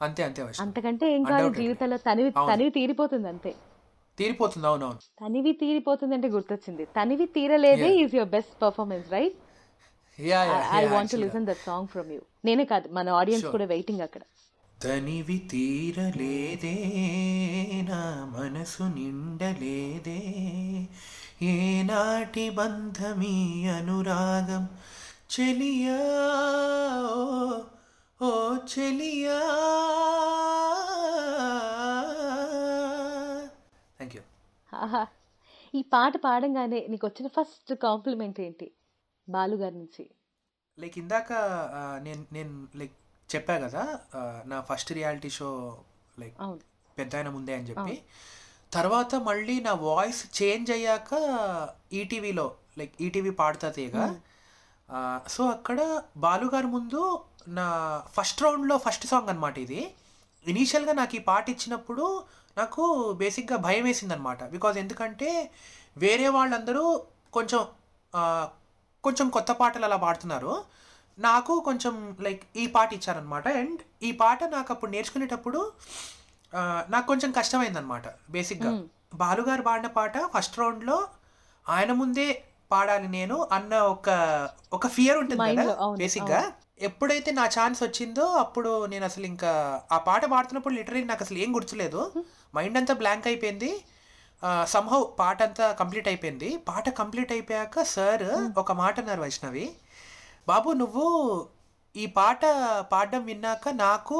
అంతే అంతే అంతకంటే ఏం కాదు. జీవితంలో తనివి. తనివి తీరిపోతుంది అంతే తీరిపోతుంది అవునవును తనివి తీరిపోతుంది అంటే గుర్తొచ్చింది తనివి తీరలేదే. Is your best performance right yeah I want to listen that song from you నేనే కాదు మన ఆడియన్స్. కూడా వెయిటింగ్ అక్కడ తనివి తీరలేదే నా మనసు నిండలేదే ఏనాటి బంధమీ అనురాగం చెలియా ఓ, చెలియా. Thank you. ఈ పాట పాడంగానే నీకు వచ్చిన ఫస్ట్ కాంప్లిమెంట్ ఏంటి బాలు గారి నుంచి? లైక్ ఇందాక నేను నేను లైక్ చెప్పా కదా నా ఫస్ట్ రియాలిటీ షో లైక్ పెద్ద ఆయన ముందే అని చెప్పి. తర్వాత మళ్ళీ నా వాయిస్ చేంజ్ అయ్యాక ఈటీవీలో లైక్ ఈటీవీ పాడుతా తీగ సో అక్కడ బాలుగారు ముందు నా ఫస్ట్ రౌండ్లో ఫస్ట్ సాంగ్ అనమాట ఇది. ఇనీషియల్గా నాకు ఈ పాట ఇచ్చినప్పుడు నాకు బేసిక్గా భయం వేసింది అనమాట బికాజ్ ఎందుకంటే వేరే వాళ్ళందరూ కొంచెం కొంచెం కొత్త పాటలు అలా పాడుతున్నారు. నాకు కొంచెం లైక్ ఈ పాట ఇచ్చారనమాట అండ్ ఈ పాట నాకు అప్పుడు నేర్చుకునేటప్పుడు నాకు కొంచెం కష్టమైందనమాట బేసిక్గా. బాలుగారు పాడిన పాట ఫస్ట్ రౌండ్లో ఆయన ముందే పాడాలి నేను అన్న ఒక ఒక ఫియర్ ఉంటుంది కదా? బేసిక్గా ఎప్పుడైతే నా ఛాన్స్ వచ్చిందో అప్పుడు నేను అసలు ఇంకా ఆ పాట పాడుతున్నప్పుడు లిటరలీ నాకు అసలు ఏం గుర్తులేదు. మైండ్ అంతా బ్లాంక్ అయిపోయింది. సంహౌ పాట అంతా కంప్లీట్ అయిపోయింది. పాట కంప్లీట్ అయిపోయాక సార్ ఒక మాట అన్నారు వైష్ణవి. బాబు నువ్వు ఈ పాట పాడడం విన్నాక నాకు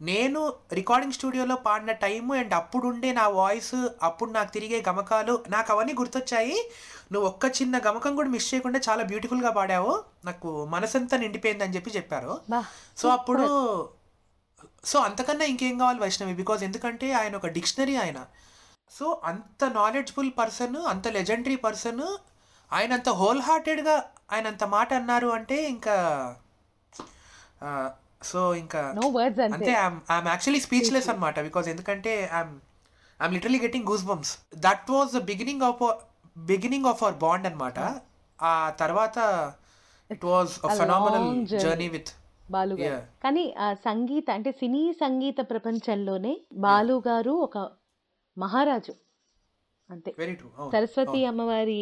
నేను రికార్డింగ్ స్టూడియోలో పాడిన టైము అండ్ అప్పుడు ఉండే నా వాయిస్ అప్పుడు నాకు తిరిగే గమకాలు నాకు అవన్నీ గుర్తొచ్చాయి. నువ్వు ఒక్క చిన్న గమకం కూడా మిస్ చేయకుండా చాలా బ్యూటిఫుల్గా పాడావు. నాకు మనసంతా నిండిపోయింది అని చెప్పి చెప్పారు. సో అప్పుడు సో అంతకన్నా ఇంకేం కావాలి వైష్ణవి? బికాజ్ ఎందుకంటే ఆయన ఒక డిక్షనరీ ఆయన. సో అంత నాలెడ్జ్ఫుల్ పర్సన్ అంత లెజెండరీ పర్సన్ ఆయన అంత హోల్ హార్టెడ్గా ఆయన అంత మాట అన్నారు అంటే ఇంకా సో ఇంకా నో వర్డ్స్ అంతే. అంతే ఐఎమ్ యాక్చువల్లీ స్పీచ్లెస్ అనమాట బికాజ్ ఎందుకంటే I'm I'm literally getting goose bumps that was the beginning of beginning of our bond అనమాట ఆ తర్వాత it was A phenomenal. Journey with Balu garu. కానీ సంగీత అంటే సినీ సంగీత ప్రపంచంలోనే బాలు గారు ఒక మహారాజు. అంతే. సరస్వతి అమ్మవారి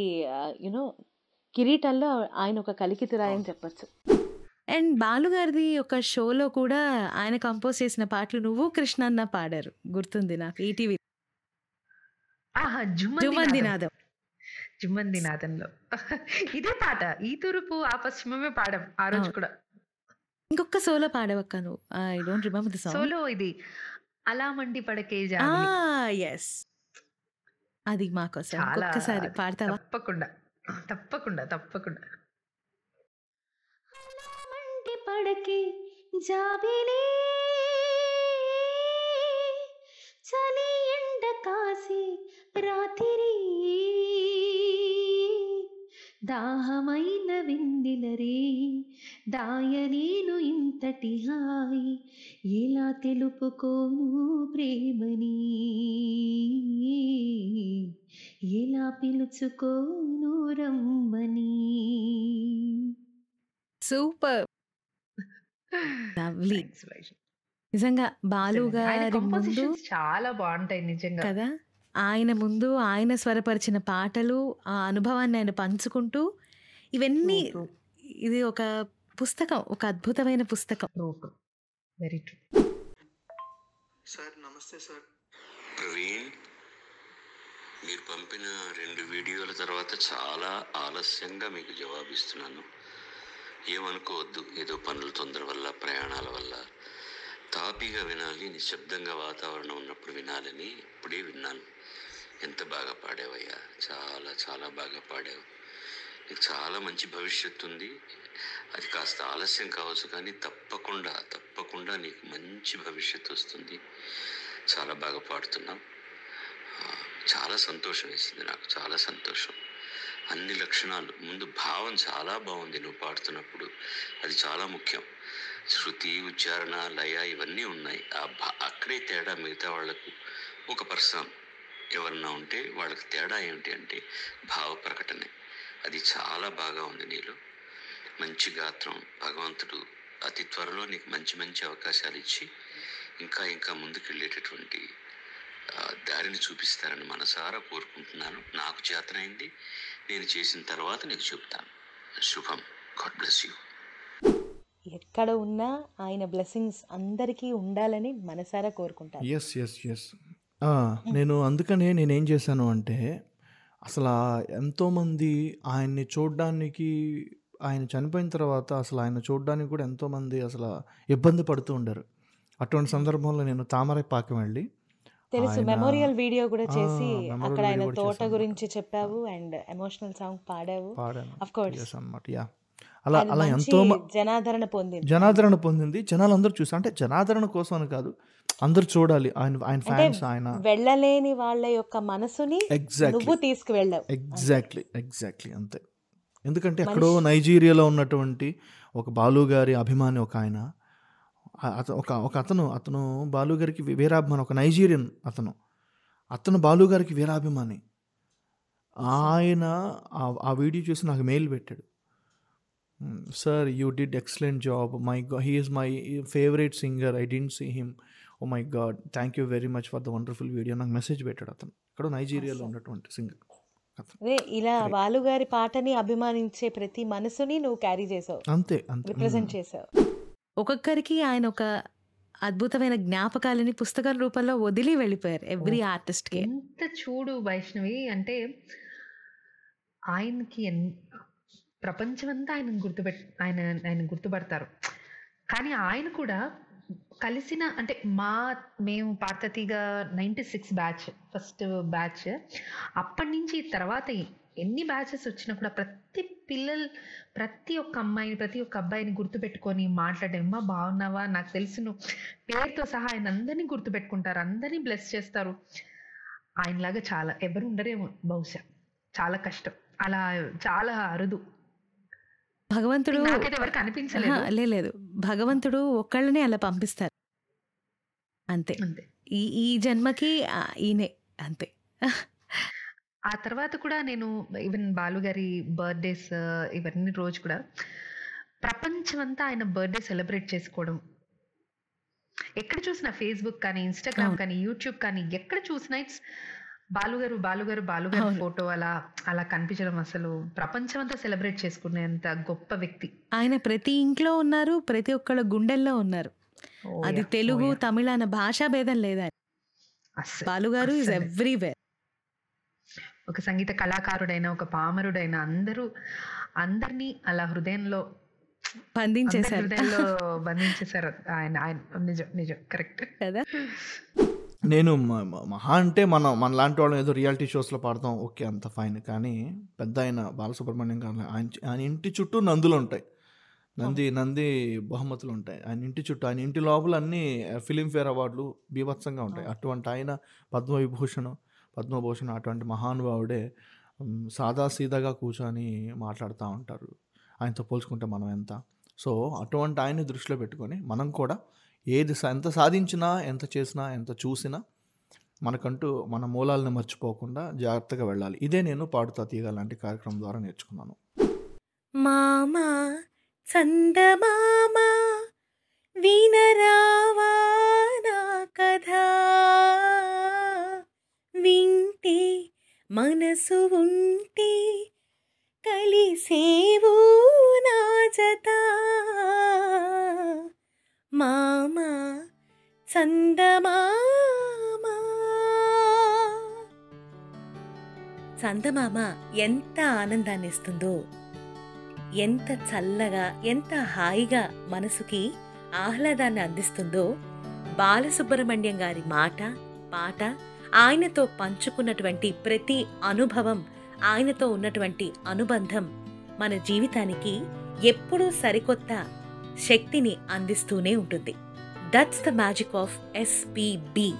యునో కిరీటంలో ఆయన ఒక కలికితురాయి అని చెప్పొచ్చు. అండ్ బాలు గారిది ఒక షోలో కూడా ఆయన కంపోజ్ చేసిన పాటలు నువ్వు కృష్ణన్న పాడారు. గుర్తుంది నాకు ఈటీవీ ఆహా జుమంది జుమ్మంది నాదం జుమ్మంది నాదంలో ఇదే పాట ఈ తూర్పు ఆ పశ్చిమమే పాడం ఆ రోజు. కూడా. ఇంకొక సోలో పాడవక్క నువ్వు. I don't remember the song solo ఇది అలా మండి పడకే ఎస్ అది మాకోసం ఒక్కసారి పాడతావా? తప్పకుండా తప్పకుండా తప్పకుండా. మంటి జాబిలే చలి ఎండ కాసి రాత్రి దాహమైన విందిలరే దాయలేను ఇంతటి హాయి ఎలా తెలుపుకోను ప్రేమని ఎలా పిలుచుకోను రమ్మని సూపర్ లవ్లీ. నిజంగా బాలు ఆయన గారి ముందు చాలా బాగుంటాయి నిజంగా. కదా ఆయన ముందు ఆయన స్వరపరిచిన పాటలు ఆ అనుభవాన్ని ఆయన పంచుకుంటూ ఇవన్నీ ఇది ఒక పుస్తకం ఒక అద్భుతమైన పుస్తకం. Very true sir namaste sir. Praveen మీరు పంపిన రెండు వీడియోల తర్వాత చాలా ఆలస్యంగా మీకు జవాబిస్తున్నాను. ఏమనుకోవద్దు. ఏదో పనుల తొందర వల్ల ప్రయాణాల వల్ల. తాపీగా వినాలి నిశ్శబ్దంగా వాతావరణం ఉన్నప్పుడు వినాలని ఇప్పుడే విన్నాను. ఎంత బాగా పాడావయ్యా? చాలా చాలా బాగా పాడావు. నీకు చాలా మంచి భవిష్యత్తు ఉంది. అది కాస్త ఆలస్యం కావచ్చు కానీ తప్పకుండా తప్పకుండా నీకు మంచి భవిష్యత్తు వస్తుంది. చాలా బాగా పాడుతున్నావు. చాలా సంతోషం వేసింది నాకు. చాలా సంతోషం. అన్ని లక్షణాలు. ముందు భావం చాలా బాగుంది నువ్వు పాడుతున్నప్పుడు. అది చాలా ముఖ్యం. శృతి ఉచ్చారణ లయ ఇవన్నీ ఉన్నాయి. ఆ భా అక్కడే తేడా మిగతా వాళ్ళకు. ఒక పర్సన్ ఎవరన్నా ఉంటే వాళ్ళకి తేడా ఏమిటి అంటే భావ ప్రకటనే. అది చాలా బాగా ఉంది నీలో. మంచి గాత్రం. భగవంతుడు అతి త్వరలో నీకు మంచి మంచి అవకాశాలు ఇచ్చి ఇంకా ఇంకా ముందుకు వెళ్ళేటటువంటి దారిని చూపిస్తారని మనసారా కోరుకుంటున్నాను. నాకు చేతనైంది. నేను చేసిన తర్వాత నీకు చెప్తాను. శుభం. గాడ్ బ్లెస్ యూ ఎక్కడ ఉన్నా ఆయన బ్లెస్సింగ్స్ అందరికీ ఉండాలని మనసారా కోరుకుంటాను ఎస్ ఎస్ ఎస్ నేను అందుకనే నేనేం చేశాను అంటే అసలు ఎంతోమంది ఆయన్ని చూడడానికి ఆయన చనిపోయిన తర్వాత అసలు ఆయన చూడడానికి కూడా ఎంతోమంది అసలు ఇబ్బంది పడుతూ ఉండరు. అటువంటి సందర్భంలో నేను తామరైపాకం వెళ్ళి తెలుసు. మెమోరియల్ వీడియో కూడా చేసి అక్కడ ఆయన తోట గురించి చెప్పావు అండ్ ఎమోషనల్ సాంగ్ పాడావు. అఫ్ కోర్స్ ఎస్ అనమాట యా అలా అలా ఎంతో జనాదరణ పొందింది. జనాదరణ పొందింది. జనాలు అందరూ చూసి అంటే జనాదరణ కోసం అని కాదు అందరూ చూడాలి. ఆయన ఆయన ఫ్యాన్స్ ఆయన వెళ్ళలేని వాళ్ళ యొక్క మనసుని నువ్వు తీసుకువెళ్ళావు. ఎగ్జాక్ట్లీ ఎగ్జాక్ట్లీ అంతే. ఎందుకంటే ఎక్కడో నైజీరియాలో ఉన్నటువంటి ఒక బాలు గారి అభిమాని ఒక ఆయన. ఆ- అత- ఒక ఒక అతను అతను బాలు గారికి వీ- వీరాభిమాని ఒక నైజీరియన్ అతను. అతను బాలు గారికి వీరాభిమాని. ఆయన ఆ- వీడియో చూసి నాకు మెయిల్ పెట్టాడు. Sir you did excellent job. My God he is my favourite singer. I didn't see him. Oh my God thank you very much for the wonderful video. నాకు మెసేజ్ పెట్టాడు అతను. ఇక్కడ నైజీరియాలో ఉన్నటువంటి సింగర్ ఇలా. బాలుగారి పాటని అభిమానించే ప్రతి మనసుని నువ్వు క్యారీ చేసావు. అంతే అంతే. రిప్రజెంట్ చేసావు. ఒక్కొక్కరికి ఆయన ఒక అద్భుతమైన జ్ఞాపకాలని పుస్తకం రూపంలో వదిలి వెళ్ళిపోయారు ఎవ్రీ ఆర్టిస్ట్కి ఎంత చూడు వైష్ణవి. అంటే ఆయనకి ఎన్ ప్రపంచమంతా ఆయన గుర్తుపెట్ ఆయన ఆయన గుర్తుపడతారు. కానీ ఆయన కూడా కలిసిన అంటే మా మేము పాతతిగా ninety six batch first batch అప్పటి నుంచి తర్వాత ఎన్ని బ్యాచెస్ వచ్చినా కూడా ప్రతి పిల్లలు ప్రతి ఒక్క అమ్మాయిని ప్రతి ఒక్క అబ్బాయిని గుర్తుపెట్టుకొని మాట్లాడే అమ్మా బాగున్నావా? నాకు తెలుసు నువ్వు. పేరుతో సహా ఆయన అందరినీ గుర్తుపెట్టుకుంటారు అందరినీ బ్లెస్ చేస్తారు. ఆయనలాగా చాలా ఎవరు ఉండరేమో బహుశా. చాలా కష్టం. అలా చాలా అరుదు. భగవంతుడు ఎవరికి అనిపించలేదు. లేదు భగవంతుడు ఒక్కళ్ళని అలా పంపిస్తారు. అంతే. అంతే. ఈ ఈ జన్మకి ఈయనే. అంతే. ఆ తర్వాత కూడా నేను ఈవెన్ బాలుగారి బర్త్డేస్ ఇవన్నీ రోజు కూడా ప్రపంచమంతా ఆయన బర్త్డే సెలబ్రేట్ చేసుకోవడం ఎక్కడ చూసినా ఫేస్బుక్ కానీ ఇన్స్టాగ్రామ్. కానీ యూట్యూబ్ కానీ ఎక్కడ చూసినా ఇట్స్ బాలుగారు బాలుగారు బాలుగారు. ఫోటో అలా అలా కనిపించడం అసలు ప్రపంచమంతా సెలబ్రేట్ చేసుకునేంత గొప్ప వ్యక్తి ఆయన ప్రతి ఇంట్లో ఉన్నారు ప్రతి ఒక్కళ్ళ గుండెల్లో ఉన్నారు అది తెలుగు. తమిళ అన్న భాషా భేదం లేదా బాలుగారు ఇస్. ఎవ్రీవేర్ ఒక సంగీత కళాకారుడైన ఒక పామరుడైన అందరూ అందరినీ అలా హృదయంలో బంధించేశారు. హృదయంలో బంధించేశారు. ఆయన ఆయన నిజం నిజం కరెక్ట్. కదా? నేను మ- మ- మహా అంటే మనం మన లాంటి వాళ్ళం ఏదో రియాలిటీ షోస్లో పాడతాం ఓకే అంత ఫైన్. కానీ పెద్ద ఆయన బాలసుబ్రహ్మణ్యం గారు ఆయన ఆయన ఇంటి చుట్టూ నందులు ఉంటాయి. నంది నంది బహుమతులు ఉంటాయి. ఆయన ఇంటి చుట్టూ ఆయన ఇంటి లోపల అన్ని ఫిలింఫేర్ అవార్డులు బీభత్సంగా ఉంటాయి. అటువంటి ఆయన పద్మవిభూషణ్ పద్మభూషణ్ అటువంటి మహానుభావుడే సాదాసీదాగా కూర్చొని మాట్లాడుతూ ఉంటారు. ఆయనతో పోల్చుకుంటే మనం ఎంత? సో అటువంటి ఆయన్ని దృష్టిలో పెట్టుకొని మనం కూడా ఏది సా- ఎంత సాధించినా ఎంత చేసినా ఎంత చూసినా మనకంటూ మన మూలాలను మర్చిపోకుండా జాగ్రత్తగా వెళ్ళాలి. ఇదే నేను పాడుతా తీగ లాంటి కార్యక్రమం ద్వారా నేర్చుకున్నాను. మామా చందమామ వినరావా నా కథ. ఉంటే మనసు ఉంటే కలిసేవు నా జత. మామా చందమామ. చందమామ ఎంత ఆనందాన్ని ఇస్తుందో ఎంత చల్లగా ఎంత హాయిగా మనసుకి ఆహ్లాదాన్ని అందిస్తుందో బాలసుబ్రహ్మణ్యం గారి మాట పాట ఆయనతో పంచుకున్నటువంటి ప్రతి అనుభవం ఆయనతో ఉన్నటువంటి అనుబంధం మన జీవితానికి ఎప్పుడూ సరికొత్త శక్తిని అందిస్తూనే ఉంటుంది. That's the magic of SPB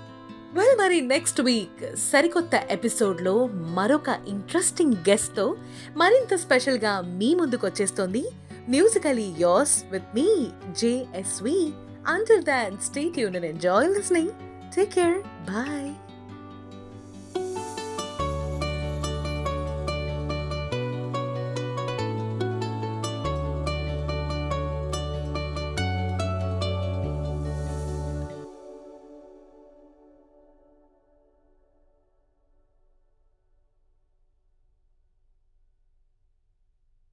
well మరి నెక్స్ట్ వీక్ సరికొత్త ఎపిసోడ్లో మరొక ఇంట్రెస్టింగ్ గెస్ట్తో మరింత స్పెషల్గా మీ ముందుకు వచ్చేస్తోంది. Musically yours with me JSV until then stay tuned and enjoy listening take care bye